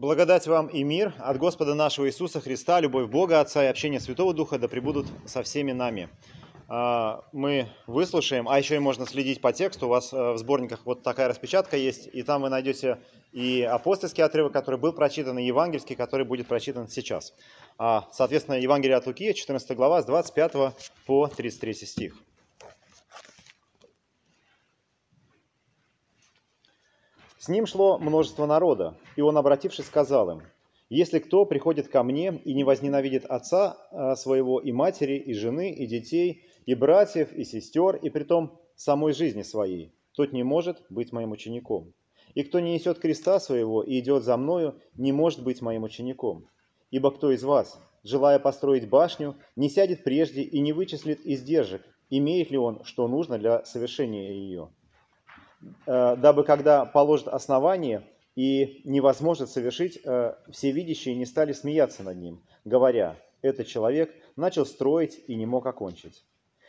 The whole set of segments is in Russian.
Благодать вам и мир от Господа нашего Иисуса Христа, любовь Бога Отца и общение Святого Духа да пребудут со всеми нами. А, Мы выслушаем, а еще и можно следить по тексту. У вас э, в сборниках вот такая распечатка есть, и там вы найдете и апостольский отрывок, который был прочитан, и евангельский, который будет прочитан сейчас. А, Соответственно, Евангелие от Луки, 14 глава, с 25 по 33 стих. С ним шло множество народа, и он, обратившись, сказал им, «Если кто приходит ко мне и не возненавидит отца а, своего и матери, и жены, и детей, и братьев, и сестер, и притом самой жизни своей, тот не может быть моим учеником. И кто не несет креста своего и идет за мною, не может быть моим учеником. Ибо кто из вас, желая построить башню, не сядет прежде и не вычислит издержек, имеет ли он, что нужно для совершения ее?» Э, дабы когда положит основание и невозможно совершить, э, все видящие не стали смеяться над ним, говоря, этот человек начал строить и не мог окончить.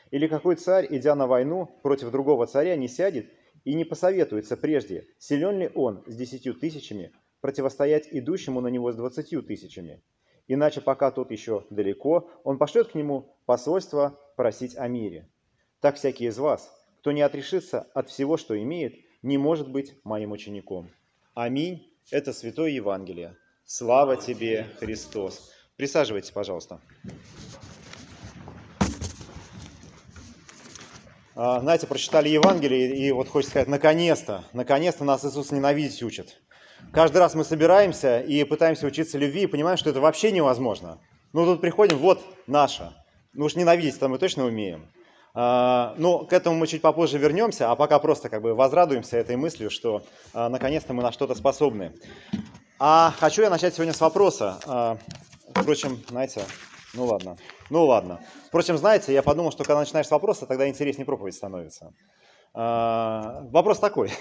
Или какой царь, идя на войну против другого царя, не сядет и не посоветуется прежде, силен ли он с десятью тысячами противостоять идущему на него с двадцатью тысячами. Иначе, пока тот еще далеко, он пошлет к нему посольство просить о мире. Так всякий из вас, кто не отрешится от всего, что имеет, не может быть моим учеником. Аминь. Это Святое Евангелие. Слава тебе, Христос. Присаживайтесь, пожалуйста. А, знаете, прочитали Евангелие, и вот хочется сказать, наконец-то, наконец-то нас Иисус ненавидеть учит. Каждый раз мы собираемся и пытаемся учиться любви, и понимаем, что это вообще невозможно. Ну, тут приходим, вот наша. Ну уж ненавидеть-то мы точно умеем. А, ну, к этому мы чуть попозже вернемся, а пока просто как бы возрадуемся этой мыслью, что а, наконец-то мы на что-то способны. А хочу я начать сегодня с вопроса. А, впрочем, знаете, ну ладно, ну ладно. Впрочем, знаете, я подумал, что когда начинаешь с вопроса, тогда интереснее проповедь становится. А, вопрос такой.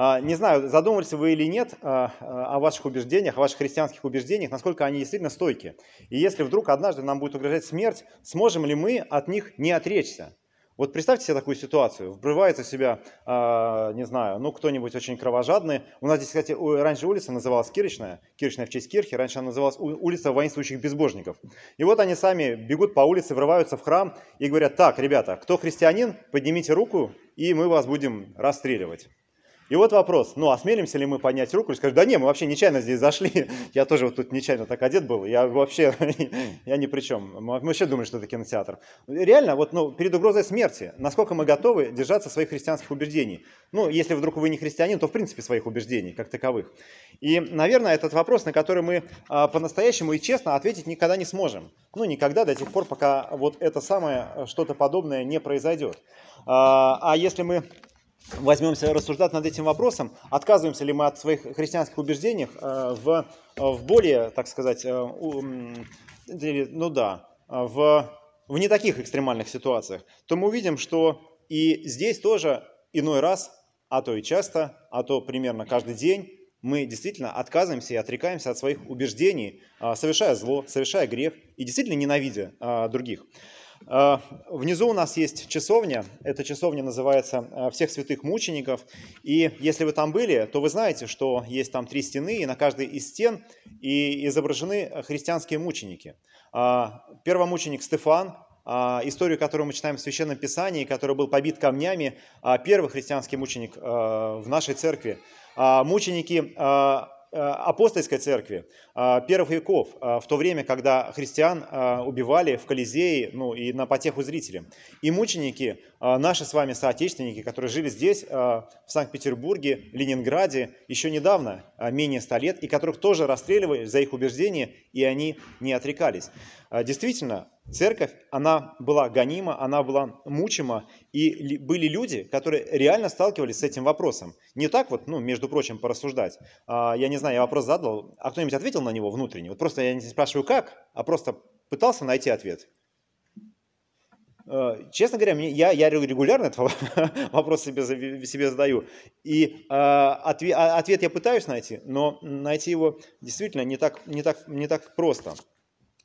А, не знаю, задумывались вы или нет а, о ваших убеждениях, о ваших христианских убеждениях, насколько они действительно стойки. И если вдруг однажды нам будет угрожать смерть, сможем ли мы от них не отречься? Вот представьте себе такую ситуацию. Вбрывается в себя, э, не знаю, ну кто-нибудь очень кровожадный. У нас здесь, кстати, раньше улица называлась Кирочная. Кирочная в честь Кирхи. Раньше она называлась улица воинствующих безбожников. И вот они сами бегут по улице, врываются в храм и говорят, так, ребята, кто христианин, поднимите руку, и мы вас будем расстреливать. И вот вопрос, ну осмелимся ли мы поднять руку и сказать, да не, мы вообще нечаянно здесь зашли, я тоже вот тут нечаянно так одет был, я вообще, я ни при чем, мы вообще думали, что это кинотеатр. Реально, вот ну, перед угрозой смерти, насколько мы готовы держаться своих христианских убеждений? Ну, если вдруг вы не христианин, то в принципе своих убеждений, как таковых. И, наверное, этот вопрос, на который мы а, по-настоящему и честно ответить никогда не сможем. Ну, никогда до тех пор, пока вот это самое, что-то подобное не произойдет. А, а если мы возьмемся рассуждать над этим вопросом, отказываемся ли мы от своих христианских убеждений э, в, в более, так сказать, э, ну да, в, в не таких экстремальных ситуациях, то мы увидим, что и здесь тоже иной раз, а то и часто, а то примерно каждый день, мы действительно отказываемся и отрекаемся от своих убеждений, э, совершая зло, совершая грех и действительно ненавидя других. А, внизу у нас есть часовня. Эта часовня называется а, «Всех святых мучеников». И если вы там были, то вы знаете, что есть там три стены, и на каждой из стен и изображены христианские мученики. А, первомученик Стефан, историю, которую мы читаем в Священном Писании, который был побит камнями, первый христианский мученик в нашей церкви. Мученики Э, апостольской церкви э, первых веков, э, в то время, когда христиан убивали в Колизее ну, и на потеху зрителям. И мученики, наши с вами соотечественники, которые жили здесь, в Санкт-Петербурге, Ленинграде, еще недавно, менее ста лет, и которых тоже расстреливали за их убеждения, и они не отрекались. Действительно, Церковь, она была гонима, она была мучима, и были люди, которые реально сталкивались с этим вопросом. Не так вот, ну, между прочим, порассуждать. А, я не знаю, я вопрос задал, а кто-нибудь ответил на него внутренне? Вот просто я не спрашиваю как, а просто пытался найти ответ. А, честно говоря, я, я регулярно этот вопрос себе, себе задаю. И э, ответ, ответ я пытаюсь найти, но найти его действительно не так, не так, не так просто.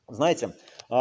Знаете, а,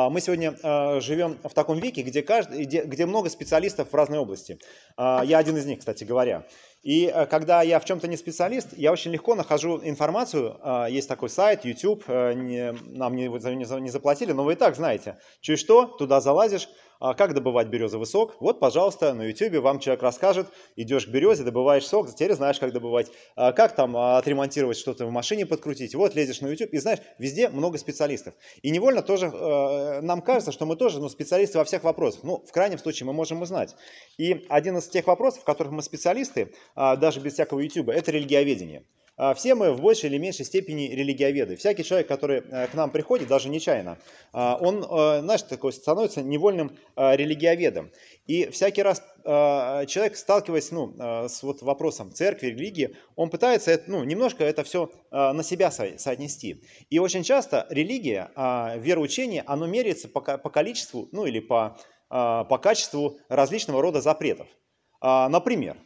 мы сегодня а, живем в таком веке, где, каждый, где много специалистов в разной области. А, я один из них, кстати говоря. И э, когда я в чем-то не специалист, я очень легко нахожу информацию. Э, есть такой сайт, YouTube, э, не, нам не, не заплатили, но вы и так знаете. Чуть что, туда залазишь, а как добывать березовый сок. Вот, пожалуйста, на YouTube вам человек расскажет, идешь к березе, добываешь сок, теперь знаешь, как добывать. А как там отремонтировать что-то в машине подкрутить. Вот лезешь на YouTube и знаешь, везде много специалистов. И невольно тоже э, нам кажется, что мы тоже ну, специалисты во всех вопросах. Ну, в крайнем случае мы можем узнать. И один из тех вопросов, в которых мы специалисты, даже без всякого YouTube, это религиоведение. А, все мы в большей или меньшей степени религиоведы. Всякий человек, который э, к нам приходит, даже нечаянно, а, он, э, знаешь, такой становится невольным религиоведом. И всякий раз человек, сталкиваясь ну, с вот вопросом церкви, религии, он пытается ну, немножко это все на себя соотнести. И очень часто религия, а, вероучение, оно меряется по количеству, ну или по, по качеству различного рода запретов. Например,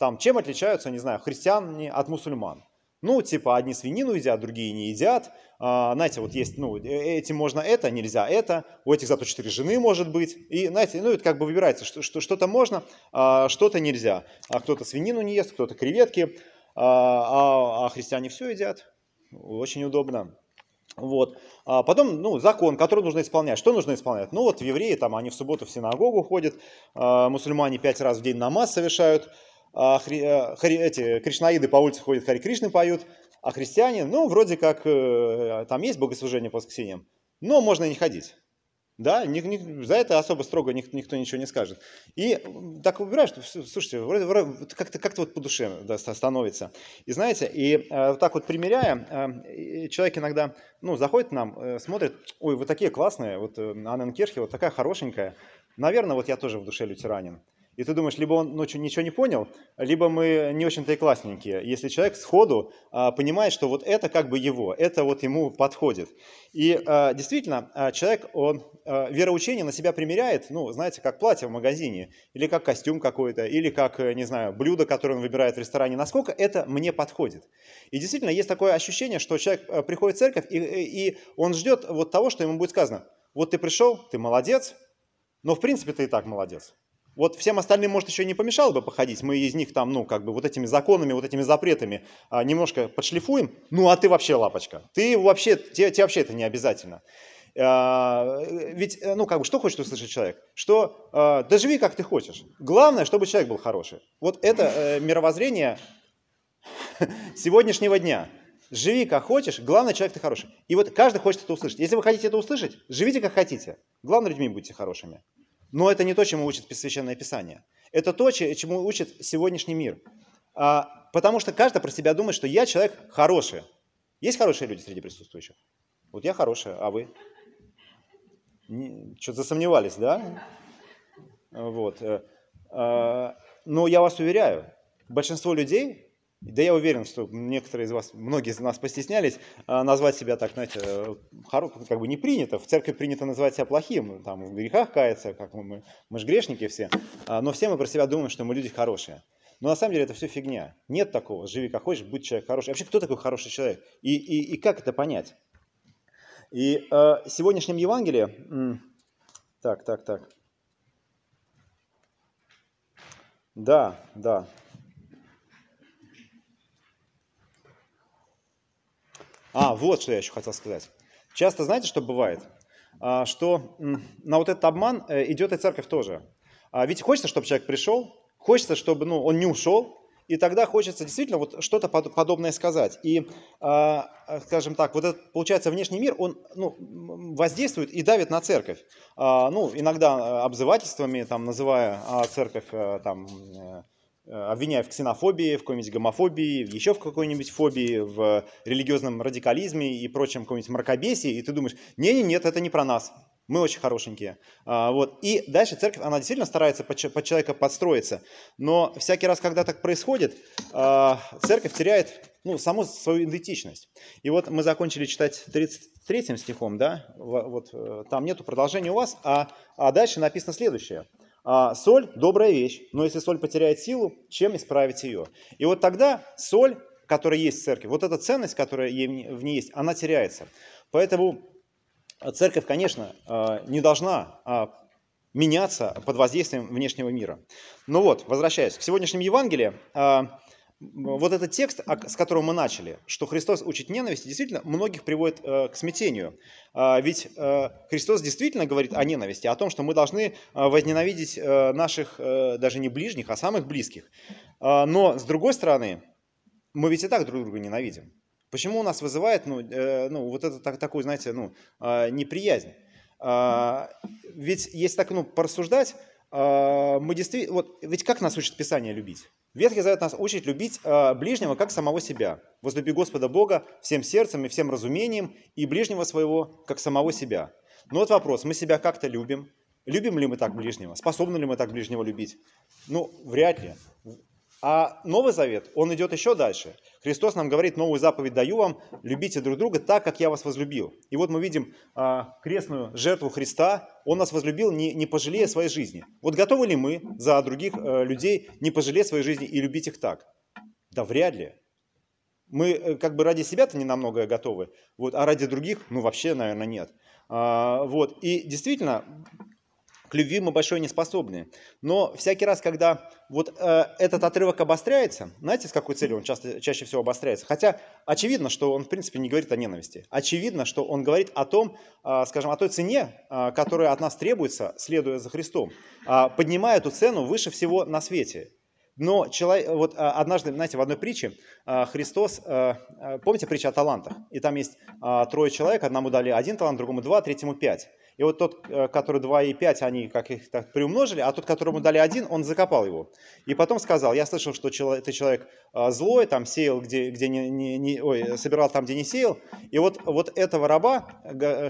там, чем отличаются, не знаю, христиане от мусульман? Ну, типа, одни свинину едят, другие не едят. А, знаете, вот есть, ну, э, этим можно это, нельзя это. У этих зато четыре жены может быть. И, знаете, ну, это как бы выбирается, что, что, что-то можно, а что-то нельзя. А кто-то свинину не ест, кто-то креветки, а, а, а христиане все едят. Очень удобно. Вот. А потом, ну, закон, который нужно исполнять. Что нужно исполнять? Ну, вот евреи, там, они в субботу в синагогу ходят, а, мусульмане пять раз в день намаз совершают, а хри, э, хри, эти кришнаиды по улице ходят, Хари Кришны поют, а христиане, ну, вроде как, э, там есть богослужение по воскресеньям, но можно и не ходить. Да, ни, ни, за это особо строго никто, никто ничего не скажет. И так выбираешь, слушайте, вроде, вроде как-то как вот по душе да, становится. И знаете, и э, так вот примеряя, э, человек иногда, ну, заходит к нам, э, смотрит, ой, вы такие классные, вот э, Анна Кирхи, вот такая хорошенькая. Наверное, вот я тоже в душе лютеранин. И ты думаешь, либо он ночью ничего не понял, либо мы не очень-то и классненькие. Если человек сходу а, понимает, что вот это как бы его, это вот ему подходит. И а, действительно, а, человек, он а, вероучение на себя примеряет, ну, знаете, как платье в магазине, или как костюм какой-то, или как, э, не знаю, блюдо, которое он выбирает в ресторане, насколько это мне подходит. И действительно, есть такое ощущение, что человек э, приходит в церковь, и, и он ждет вот того, что ему будет сказано. Вот ты пришел, ты молодец, но в принципе ты и так молодец. Вот всем остальным, может, еще не помешало бы походить. Мы из них там, ну, как бы вот этими законами, вот этими запретами а, немножко подшлифуем. Ну, а ты вообще лапочка. Ты вообще, тебе, тебе вообще это не обязательно. А, ведь, э, ну, как бы, что хочет услышать человек? Что, а, да живи как ты хочешь. Главное, чтобы человек был хороший. Вот это э, мировоззрение сегодняшнего дня. Живи как хочешь, главное, человек ты хороший. И вот каждый хочет это услышать. Если вы хотите это услышать, живите как хотите. Главное, людьми будьте хорошими. Но это не то, чему учит Священное Писание. Это то, чему учит сегодняшний мир. А, потому что каждый про себя думает, что я человек хороший. Есть хорошие люди среди присутствующих? Вот я хороший, а вы? Что-то засомневались, да? Вот. Э, а, но я вас уверяю, большинство людей да я уверен, что некоторые из вас, многие из нас постеснялись а, назвать себя так, знаете, э, как бы не принято. В церкви принято называть себя плохим, там в грехах каяться, как мы, мы же грешники все. А, но все мы про себя думаем, что мы люди хорошие. Но на самом деле это все фигня. Нет такого. Живи как хочешь, будь человек хороший. Вообще, кто такой хороший человек? И, и, и как это понять? И э, сегодняшнем Евангелии... Так, так, так. Да, да. А, вот что я еще хотел сказать. Часто знаете, что бывает? А, что на вот этот обман э, идет и церковь тоже. А ведь хочется, чтобы человек пришел, хочется, чтобы ну, он не ушел, и тогда хочется действительно вот что-то подобное сказать. И, а, скажем так, вот этот, получается, внешний мир, он ну, воздействует и давит на церковь. Ну, иногда обзывательствами, там, называя церковь э, там, э, Э, обвиняя в ксенофобии, в какой-нибудь гомофобии, еще в какой-нибудь фобии, в религиозном радикализме и прочем каком-нибудь мракобесии, и ты думаешь, не-не, нет, это не про нас, мы очень хорошенькие. А, вот. И дальше церковь, она действительно старается под, под человека подстроиться, но всякий раз, когда так происходит, а, церковь теряет ну, саму свою идентичность. И вот мы закончили читать 33 стихом, да, вот э, там нету продолжения у вас, а, а дальше написано следующее – а соль – добрая вещь, но если соль потеряет силу, чем исправить ее? И вот тогда соль, которая есть в церкви, вот эта ценность, которая в ней есть, она теряется. Поэтому церковь, конечно, а, не должна а, меняться под воздействием внешнего мира. Ну вот, возвращаясь к сегодняшнему Евангелию, а, вот этот текст, с которого мы начали, что Христос учит ненависти, действительно многих приводит э, к смятению. А, ведь э, Христос действительно говорит о ненависти, о том, что мы должны э, возненавидеть наших даже не ближних, а самых близких. А, но, с другой стороны, мы ведь и так друг друга ненавидим. Почему у нас вызывает ну, ну, вот это так, такую, знаете, ну, неприязнь? А, ведь если так ну, порассуждать, мы действительно... Вот, ведь как нас учит Писание любить? Ветхий Завет нас учит любить э, ближнего как самого себя. Возлюби Господа Бога всем сердцем и всем разумением, и ближнего своего как самого себя. Но вот вопрос, мы себя как-то любим? Любим ли мы так ближнего? Способны ли мы так ближнего любить? Ну, вряд ли. А Новый Завет, он идет еще дальше. Христос нам говорит, новую заповедь даю вам, любите друг друга так, как я вас возлюбил. И вот мы видим а, крестную жертву Христа, он нас возлюбил, не, не пожалея своей жизни. Вот готовы ли мы за других а, людей не пожалеть своей жизни и любить их так? Да вряд ли. Мы э, как бы ради себя-то не намного готовы, вот, а ради других, ну вообще, наверное, нет. А, вот. И действительно, к любви мы большой не способны. Но всякий раз, когда вот э, этот отрывок обостряется, знаете, с какой целью он часто, чаще всего обостряется? Хотя очевидно, что он, в принципе, не говорит о ненависти. Очевидно, что он говорит о том, э, скажем, о той цене, э, которая от нас требуется, следуя за Христом, э, поднимая эту цену выше всего на свете. Но человек, вот э, однажды, знаете, в одной притче э, Христос, э, помните притча о талантах? И там есть трое человек, одному дали один талант, другому два, третьему пять. И вот тот, э, который 2 и 5, они как их так приумножили, а тот, которому дали один, он закопал его. И потом сказал, я слышал, что ты человек а, злой, там сеял, где, где не, не, не, ой, собирал там, где не сеял. И вот, вот этого раба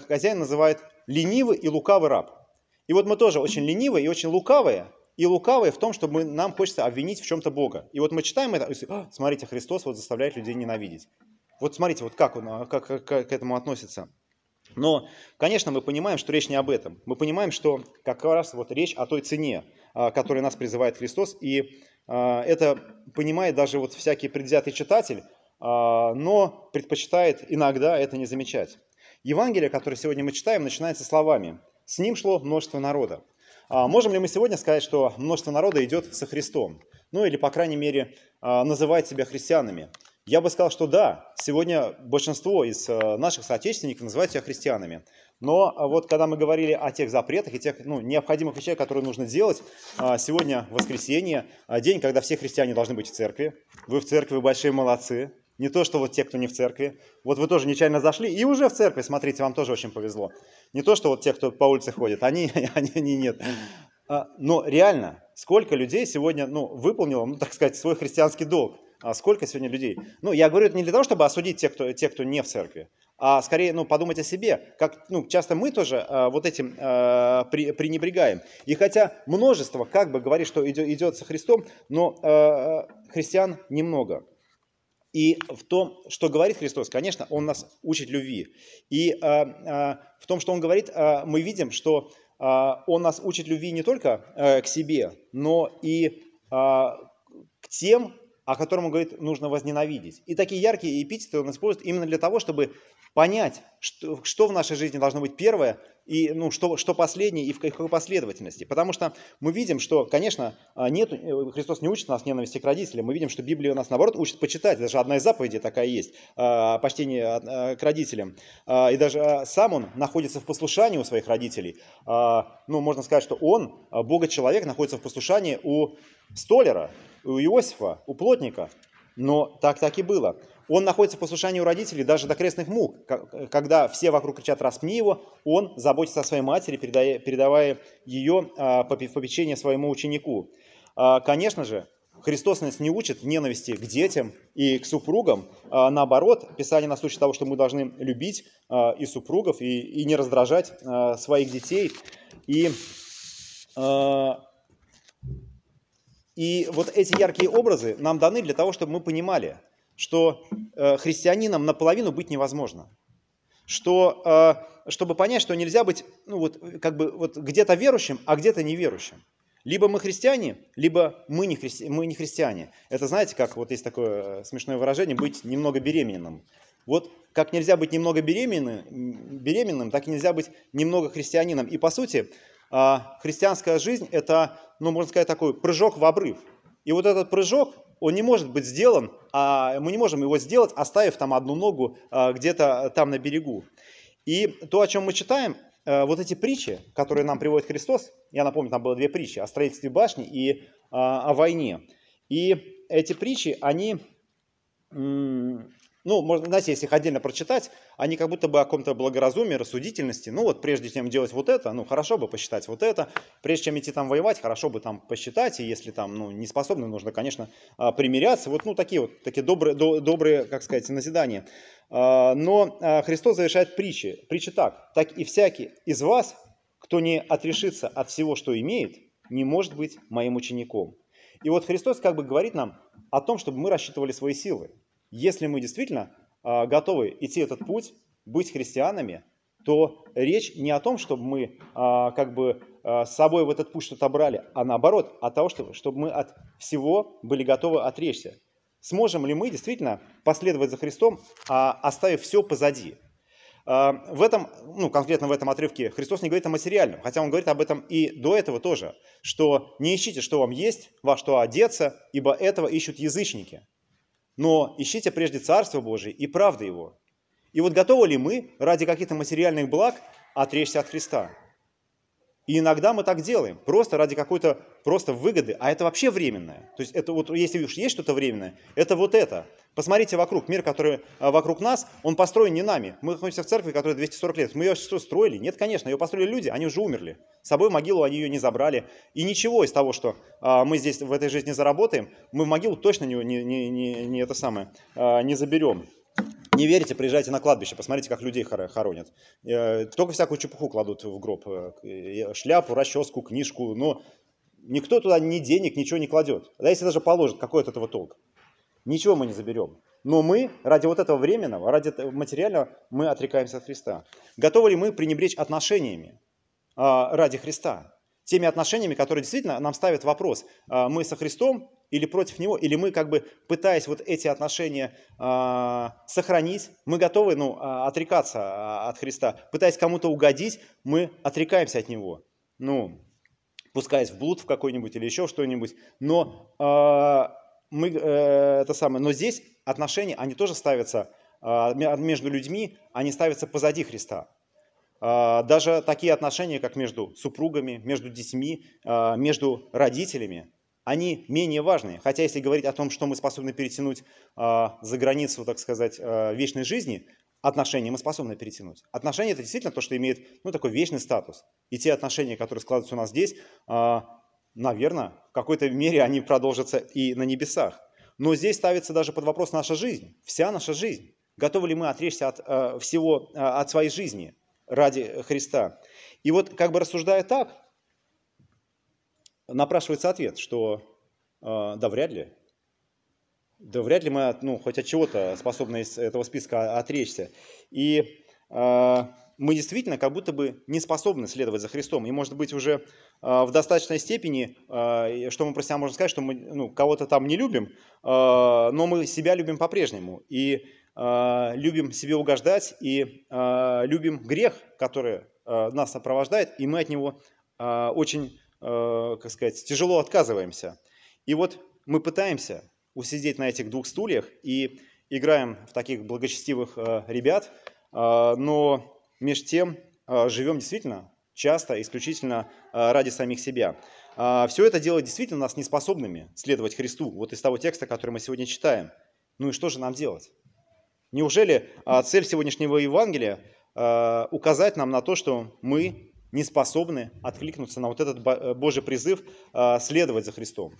хозяин называет ленивый и лукавый раб. И вот мы тоже очень ленивые и очень лукавые, и лукавые в том, что мы, нам хочется обвинить в чем-то Бога. И вот мы читаем это, «А, смотрите, Христос вот заставляет людей ненавидеть. Вот смотрите, вот как он а, как, как к этому относится. Но, конечно, мы понимаем, что речь не об этом. Мы понимаем, что как раз вот речь о той цене, а, которой нас призывает Христос, и а, это понимает даже вот всякий предвзятый читатель, а, но предпочитает иногда это не замечать. Евангелие, которое сегодня мы читаем, начинается словами «С ним шло множество народа». Можем ли мы сегодня сказать, что множество народа идет со Христом? Ну или, по крайней мере, называть себя христианами? Я бы сказал, что да, сегодня большинство из э, наших соотечественников называют себя христианами. Но а, вот когда мы говорили о тех запретах и тех ну, необходимых вещах, которые нужно делать, а, сегодня воскресенье, а, день, когда все христиане должны быть в церкви. Вы в церкви, вы большие молодцы. Не то, что вот те, кто не в церкви. Вот вы тоже нечаянно зашли и уже в церкви, смотрите, вам тоже очень повезло. Не то, что вот те, кто по улице ходит, они, они, они нет. Но реально, сколько людей сегодня ну, выполнило, ну, так сказать, свой христианский долг – а сколько сегодня людей? Ну, я говорю это не для того, чтобы осудить тех, кто, тех, кто не в церкви, а скорее ну, подумать о себе. Как, ну, часто мы тоже а, вот этим а, при, пренебрегаем. И хотя множество как бы говорит, что идет, идет со Христом, но а, христиан немного. И в том, что говорит Христос, конечно, Он нас учит любви. И а, а, в том, что Он говорит, а, мы видим, что а, Он нас учит любви не только а, к себе, но и а, к тем, о котором он говорит, нужно возненавидеть. И такие яркие эпитеты он использует именно для того, чтобы понять, что, что в нашей жизни должно быть первое, и ну, что, что последнее, и в какой последовательности. Потому что мы видим, что, конечно, а, нет, э, Христос не учит нас ненависти к родителям, мы видим, что Библия нас, наоборот, учит почитать. Даже одна из заповедей такая есть, а, почтение а, к родителям. И даже сам он находится в послушании у своих родителей. Ну, можно сказать, что он, Бога-человек, находится в послушании у столяра, у Иосифа, у плотника. Но так так и было. Он находится в послушании у родителей даже до крестных мук. Когда все вокруг кричат «распни его», он заботится о своей матери, передавая, ее а, по попечение своему ученику. А, конечно же, Христос нас не учит ненависти к детям и к супругам. А, наоборот, Писание нас учит того, что мы должны любить и супругов, и не раздражать своих детей. И и вот эти яркие образы нам даны для того, чтобы мы понимали, что э, христианином наполовину быть невозможно. Что, э, чтобы понять, что нельзя быть ну, вот, как бы, вот где-то верующим, а где-то неверующим. Либо мы христиане, либо мы не, христи... мы не христиане. Это знаете, как вот есть такое э, смешное выражение, быть немного беременным. Вот как нельзя быть немного беременным, беременным так и нельзя быть немного христианином. И по сути, А христианская жизнь – это, ну, можно сказать, такой прыжок в обрыв. И вот этот прыжок, он не может быть сделан, а мы не можем его сделать, оставив там одну ногу а, где-то там на берегу. И то, о чем мы читаем, э, вот эти притчи, которые нам приводит Христос, я напомню, там было две притчи о строительстве башни и о войне. И эти притчи, они ну, можно, знаете, если их отдельно прочитать, они как будто бы о каком-то благоразумии, рассудительности. Ну вот прежде чем делать вот это, ну хорошо бы посчитать вот это. Прежде чем идти там воевать, хорошо бы там посчитать. И если там ну, не способны, нужно, конечно, а, примиряться. Вот ну, такие вот такие добрые, до, добрые, как сказать, назидания. А, но а, Христос завершает притчи. Притчи так. Так и всякий из вас, кто не отрешится от всего, что имеет, не может быть моим учеником. И вот Христос как бы говорит нам о том, чтобы мы рассчитывали свои силы. Если мы действительно а, готовы идти этот путь, быть христианами, то речь не о том, чтобы мы а, как бы а, с собой в этот путь что-то брали, а наоборот, о чтобы, чтобы мы от всего были готовы отречься. Сможем ли мы действительно последовать за Христом, оставив все позади? В этом, ну, конкретно в этом отрывке Христос не говорит о материальном, хотя Он говорит об этом и до этого тоже, что не ищите, что вам есть, во что одеться, ибо этого ищут язычники но ищите прежде Царство Божие и правды Его. И вот готовы ли мы ради каких-то материальных благ отречься от Христа? И иногда мы так делаем, просто ради какой-то просто выгоды, а это вообще временное. То есть это вот, если уж есть что-то временное, это вот это. Посмотрите вокруг, мир, который а, вокруг нас, он построен не нами. Мы находимся в церкви, которая 240 лет. Мы ее что, строили? Нет, конечно, ее построили люди, они уже умерли. С собой в могилу они ее не забрали. И ничего из того, что а, мы здесь в этой жизни заработаем, мы в могилу точно не, не, не, не, не это самое, а, не заберем. Не верите, приезжайте на кладбище, посмотрите, как людей хоронят. Э, только всякую чепуху кладут в гроб. Э, шляпу, расческу, книжку. Но никто туда ни денег, ничего не кладет. Да если даже положит, какой от этого толк? Ничего мы не заберем. Но мы ради вот этого временного, ради материального, мы отрекаемся от Христа. Готовы ли мы пренебречь отношениями а, ради Христа? Теми отношениями, которые действительно нам ставят вопрос, а, мы со Христом или против него, или мы как бы пытаясь вот эти отношения э, сохранить, мы готовы ну, а, отрекаться а, от Христа, пытаясь кому-то угодить, мы отрекаемся от него, ну, пускаясь в блуд в какой-нибудь или еще что-нибудь, но мы э, это самое, но здесь отношения, они тоже ставятся между людьми, они ставятся позади Христа. Даже такие отношения, как между супругами, между детьми, между родителями, они менее важные. Хотя если говорить о том, что мы способны перетянуть э, за границу, так сказать, вечной жизни, отношения мы способны перетянуть. Отношения – это действительно то, что имеет ну, такой вечный статус. И те отношения, которые складываются у нас здесь, наверное, в какой-то мере они продолжатся и на небесах. Но здесь ставится даже под вопрос наша жизнь, вся наша жизнь. Готовы ли мы отречься от э, всего, э, от своей жизни ради Христа? И вот как бы рассуждая так, напрашивается ответ, что э, да вряд ли. Да вряд ли мы ну, хоть от чего-то способны из этого списка отречься. И э, мы действительно как будто бы не способны следовать за Христом. И, может быть, уже э, в достаточной степени, э, что мы про себя можем сказать, что мы ну, кого-то там не любим, э, но мы себя любим по-прежнему. И любим себе угождать, и э, любим грех, который э, нас сопровождает, и мы от него э, очень э, как сказать, тяжело отказываемся. И вот мы пытаемся усидеть на этих двух стульях и играем в таких благочестивых э, ребят, э, но между тем э, живем действительно часто, исключительно э, ради самих себя. Э, все это делает действительно нас неспособными следовать Христу, вот из того текста, который мы сегодня читаем. Ну и что же нам делать? Неужели э, цель сегодняшнего Евангелия э, указать нам на то, что мы не способны откликнуться на вот этот э, Божий призыв э, следовать за Христом.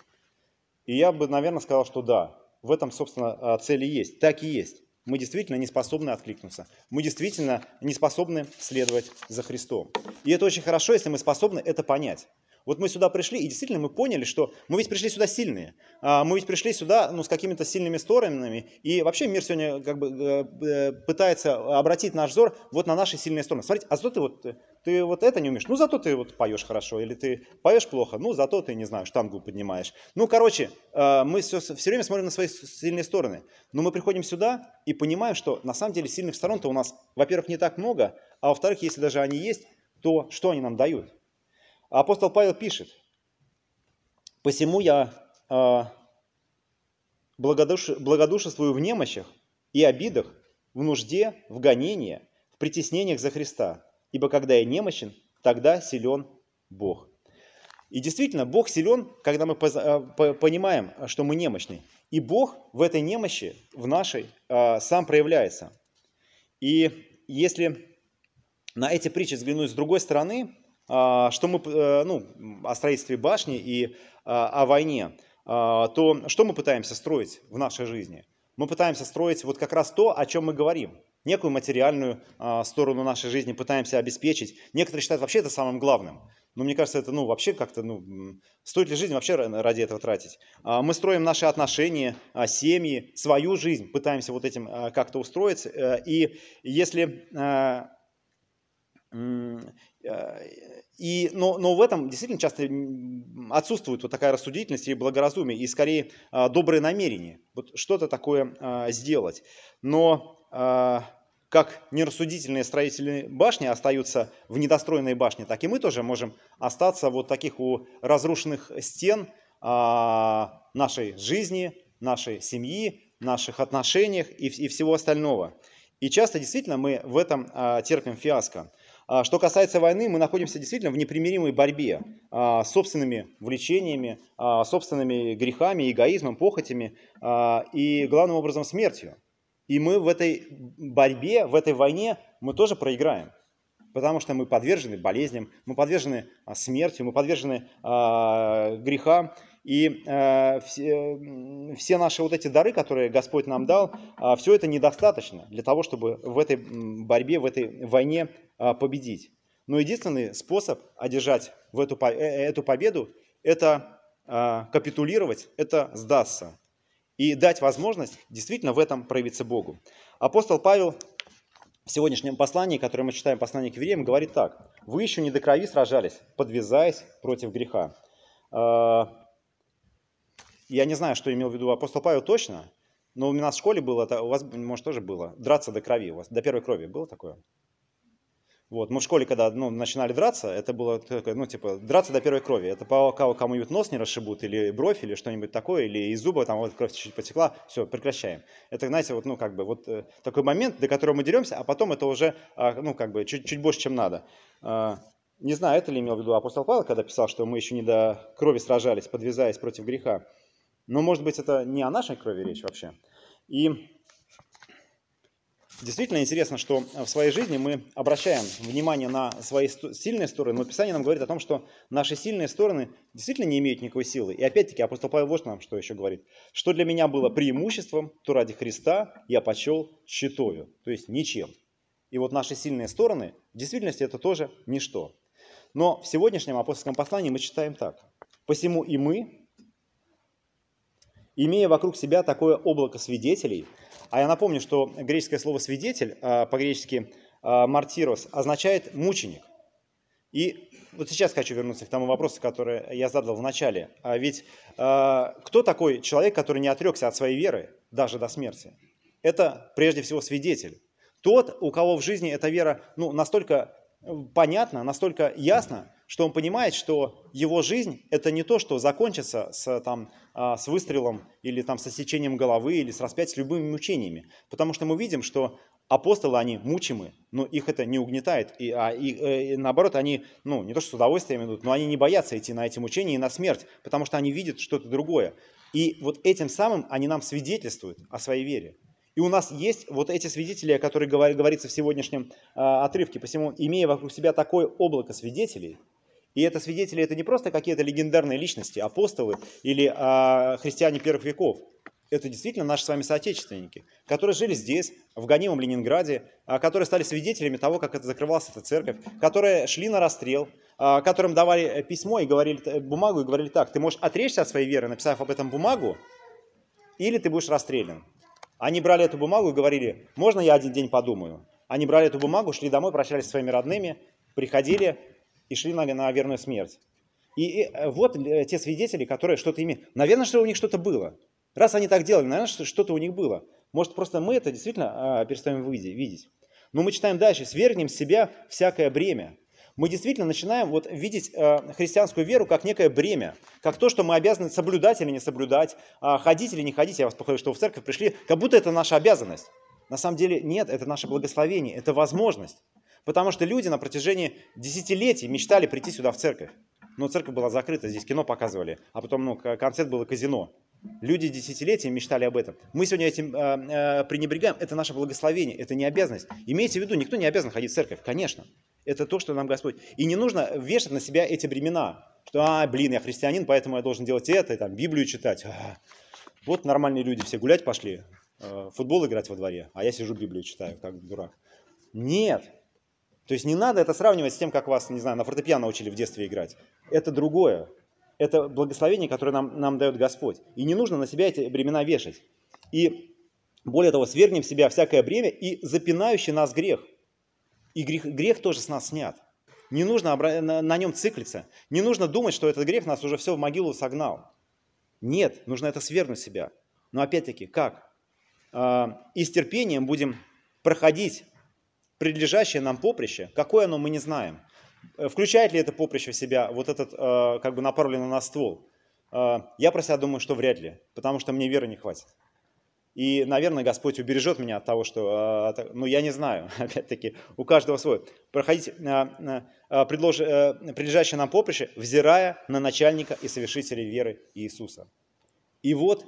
И я бы, наверное, сказал, что да, в этом, собственно, цели есть. Так и есть. Мы действительно не способны откликнуться. Мы действительно не способны следовать за Христом. И это очень хорошо, если мы способны это понять. Вот мы сюда пришли, и действительно мы поняли, что мы ведь пришли сюда сильные. А, мы ведь пришли сюда ну, с какими-то сильными сторонами. И вообще мир сегодня как бы э, э, пытается обратить наш взор вот на наши сильные стороны. Смотрите, а зато ты вот, ты вот это не умеешь, ну зато ты вот поешь хорошо, или ты поешь плохо, ну зато ты, не знаю, штангу поднимаешь. Ну, короче, э, мы все, все время смотрим на свои сильные стороны. Но мы приходим сюда и понимаем, что на самом деле сильных сторон-то у нас, во-первых, не так много, а во-вторых, если даже они есть, то что они нам дают? Апостол Павел пишет, «Посему я э, благодуш, благодушествую в немощах и обидах, в нужде, в гонении, в притеснениях за Христа, ибо когда я немощен, тогда силен Бог». И действительно, Бог силен, когда мы э, понимаем, что мы немощны. И Бог в этой немощи, в нашей, сам проявляется. И если на эти притчи взглянуть с другой стороны, что мы, ну, о строительстве башни и о войне, то что мы пытаемся строить в нашей жизни? Мы пытаемся строить вот как раз то, о чем мы говорим. Некую материальную сторону нашей жизни пытаемся обеспечить. Некоторые считают вообще это самым главным. Но мне кажется, это ну, вообще как-то, ну, стоит ли жизнь вообще ради этого тратить? А, мы строим наши отношения, а, семьи, свою жизнь, пытаемся вот этим а, как-то устроить. Э, и если... И, но, но в этом действительно часто отсутствует вот такая рассудительность и благоразумие, и скорее добрые намерения, вот что-то такое сделать. Но как нерассудительные строители башни остаются в недостроенной башне, так и мы тоже можем остаться вот таких у разрушенных стен а, нашей жизни, нашей семьи, наших отношениях и, и всего остального. И часто действительно мы в этом а, терпим фиаско. А, что касается войны, мы находимся действительно в непримиримой борьбе а, с собственными влечениями, а, собственными грехами, эгоизмом, похотями и, главным образом, смертью. И мы в этой борьбе, в этой войне, мы тоже проиграем. Потому что мы подвержены болезням, мы подвержены смерти, мы подвержены грехам. И э, все, все наши вот эти дары, которые Господь нам дал, э, все это недостаточно для того, чтобы в этой борьбе, в этой войне э, победить. Но единственный способ одержать в эту, э, эту победу – это э, капитулировать, это сдаться и дать возможность действительно в этом проявиться Богу. Апостол Павел в сегодняшнем послании, которое мы читаем, послание к евреям, говорит так. «Вы еще не до крови сражались, подвязаясь против греха». Я не знаю, что имел в виду апостол Павел точно, но у нас в школе было, у вас, может, тоже было, драться до крови, у вас до первой крови было такое? Вот. Мы в школе, когда ну, начинали драться, это было такое, ну, типа, драться до первой крови. Это пока кому-нибудь нос не расшибут, или бровь, или что-нибудь такое, или из зуба там вот кровь чуть-чуть потекла, все, прекращаем. Это, знаете, вот, ну, как бы, вот э, такой момент, до которого мы деремся, а потом это уже, а, ну, как бы, чуть, чуть больше, чем надо. А, не знаю, это ли имел в виду апостол Павел, когда писал, что мы еще не до крови сражались, подвязаясь против греха. Но, может быть, это не о нашей крови речь вообще. И Действительно интересно, что в своей жизни мы обращаем внимание на свои сильные стороны, но Писание нам говорит о том, что наши сильные стороны действительно не имеют никакой силы. И опять-таки апостол Павел вот нам что еще говорит. Что для меня было преимуществом, то ради Христа я почел щитою, то есть ничем. И вот наши сильные стороны, в действительности это тоже ничто. Но в сегодняшнем апостольском послании мы читаем так. «Посему и мы, имея вокруг себя такое облако свидетелей, а я напомню, что греческое слово «свидетель», а, по-гречески а, «мартирос», означает «мученик». И вот сейчас хочу вернуться к тому вопросу, который я задал в начале. А ведь кто такой человек, который не отрекся от своей веры даже до смерти? Это прежде всего свидетель. Тот, у кого в жизни эта вера ну, настолько понятна, настолько ясна, что он понимает, что его жизнь – это не то, что закончится с, там, а, с выстрелом или там, с осечением головы или с распятием, с любыми мучениями. Потому что мы видим, что апостолы, они мучимы, но их это не угнетает. И, а, и, э, и наоборот, они, ну, не то что с удовольствием идут, но они не боятся идти на эти мучения и на смерть, потому что они видят что-то другое. И вот этим самым они нам свидетельствуют о своей вере. И у нас есть вот эти свидетели, о которых говорится в сегодняшнем э, отрывке. Посему, имея вокруг себя такое облако свидетелей, и это свидетели, это не просто какие-то легендарные личности, апостолы или а, христиане первых веков. Это действительно наши с вами соотечественники, которые жили здесь, в гонимом Ленинграде, а, которые стали свидетелями того, как это закрывалась эта церковь, которые шли на расстрел, а, которым давали э, письмо и говорили э, бумагу и говорили так, ты можешь отречься от своей веры, написав об этом бумагу, или ты будешь расстрелян. Они брали эту бумагу и говорили, можно я один день подумаю? Они брали эту бумагу, шли домой, прощались со своими родными, приходили, и шли на, на верную смерть. И, и э, вот э, те свидетели, которые что-то имеют. Наверное, что у них что-то было. Раз они так делали, наверное, что-то у них было. Может, просто мы это действительно а, перестаем видеть. Но мы читаем дальше. «Свергнем с себя всякое бремя». мы действительно начинаем вот видеть э, христианскую веру как некое бремя, как то, что мы обязаны соблюдать или не соблюдать, э, ходить или не ходить. Я вас похвалю, что вы в церковь пришли, как будто это наша обязанность. На самом деле нет, это наше благословение, это возможность. Потому что люди на протяжении десятилетий мечтали прийти сюда в церковь. Но церковь была закрыта, здесь кино показывали, а потом ну, концерт было казино. Люди десятилетиями мечтали об этом. Мы сегодня этим э, э, пренебрегаем. Это наше благословение, это не обязанность. Имейте в виду, никто не обязан ходить в церковь, конечно. Это то, что нам Господь. И не нужно вешать на себя эти бремена. Что, а, блин, я христианин, поэтому я должен делать это, и там Библию читать. А, вот нормальные люди все гулять пошли, э, футбол играть во дворе, а я сижу Библию читаю, как дурак. Нет. То есть не надо это сравнивать с тем, как вас, не знаю, на фортепиано учили в детстве играть. Это другое это благословение, которое нам, нам дает Господь. И не нужно на себя эти бремена вешать. И более того, свергнем в себя всякое бремя и запинающий нас грех. И грех, грех тоже с нас снят. Не нужно на, на нем циклиться. Не нужно думать, что этот грех нас уже все в могилу согнал. Нет, нужно это свергнуть себя. Но опять-таки, как? А, и с терпением будем проходить предлежащее нам поприще. Какое оно, мы не знаем. Э, включает ли это поприще в себя вот этот э, как бы направленный на ствол? Э, я про себя думаю, что вряд ли, потому что мне веры не хватит. И, наверное, Господь убережет меня от того, что, ну, я не знаю, опять-таки, у каждого свой. Проходить предлож, прилежащее нам поприще, взирая на начальника и совершителя веры Иисуса. И вот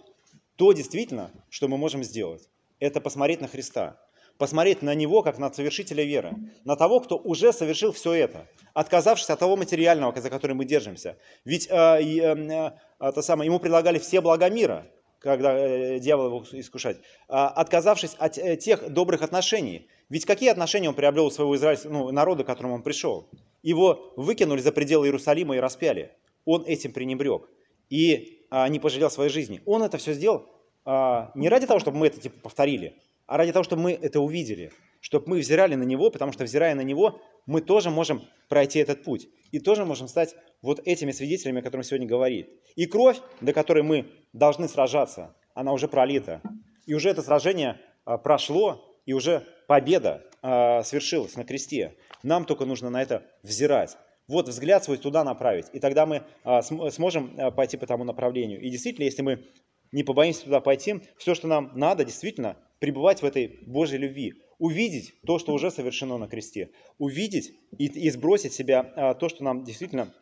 то действительно, что мы можем сделать, это посмотреть на Христа посмотреть на него как на совершителя веры, на того, кто уже совершил все это, отказавшись от того материального, за который мы держимся. Ведь э, э, э, то самое, ему предлагали все блага мира, когда э, дьявол его искушать, э, отказавшись от э, тех добрых отношений. Ведь какие отношения он приобрел у своего израильского ну, народа, к которому он пришел? Его выкинули за пределы Иерусалима и распяли. Он этим пренебрег и а, не пожалел своей жизни. Он это все сделал а, не ради того, чтобы мы это типа, повторили, а ради того, чтобы мы это увидели, чтобы мы взирали на Него, потому что, взирая на Него, мы тоже можем пройти этот путь и тоже можем стать вот этими свидетелями, о которых сегодня говорит. И кровь, до которой мы должны сражаться, она уже пролита. И уже это сражение а, прошло, и уже победа а, свершилась на кресте. Нам только нужно на это взирать. Вот взгляд свой туда направить, и тогда мы а, сможем пойти по тому направлению. И действительно, если мы не побоимся туда пойти, все, что нам надо, действительно, пребывать в этой Божьей любви, увидеть то, что уже совершено на кресте, увидеть и, и сбросить себя а, то, что нам действительно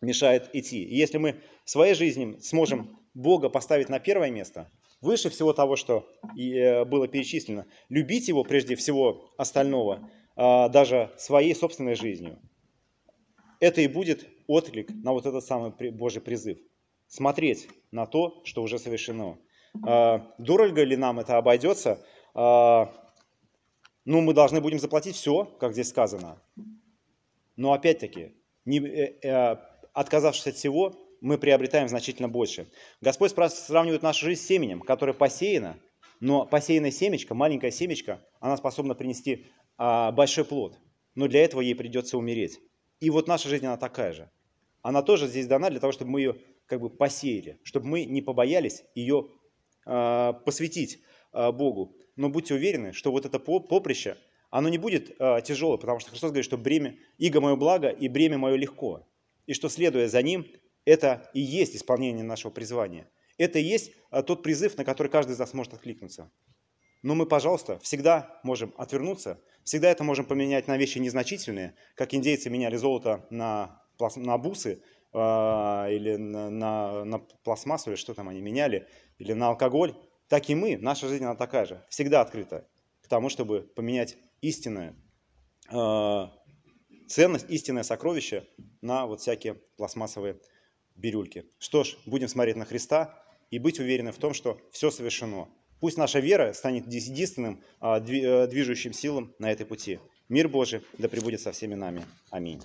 мешает идти. И если мы своей жизни сможем Бога поставить на первое место, выше всего того, что э, было перечислено, любить Его прежде всего остального, а, даже своей собственной жизнью, это и будет отклик на вот этот самый Божий призыв. Смотреть на то, что уже совершено. А, дорого ли нам это обойдется? А, ну, мы должны будем заплатить все, как здесь сказано. Но опять-таки, э, э, отказавшись от всего, мы приобретаем значительно больше. Господь сравнивает нашу жизнь с семенем, которое посеяно, но посеянная семечко, маленькая семечко, она способна принести а, большой плод. Но для этого ей придется умереть. И вот наша жизнь, она такая же. Она тоже здесь дана для того, чтобы мы ее как бы посеяли, чтобы мы не побоялись ее а, посвятить а, Богу. Но будьте уверены, что вот это поприще, оно не будет а, тяжелое, потому что Христос говорит, что бремя, иго мое благо и бремя мое легко. И что, следуя за ним, это и есть исполнение нашего призвания. Это и есть тот призыв, на который каждый из нас может откликнуться. Но мы, пожалуйста, всегда можем отвернуться, всегда это можем поменять на вещи незначительные, как индейцы меняли золото на, на бусы, или на, на, на пластмассу, или что там они меняли, или на алкоголь, так и мы, наша жизнь она такая же, всегда открыта к тому, чтобы поменять истинную э, ценность, истинное сокровище на вот всякие пластмассовые бирюльки. Что ж, будем смотреть на Христа и быть уверены в том, что все совершено. Пусть наша вера станет единственным э, движущим силом на этой пути. Мир Божий да пребудет со всеми нами. Аминь.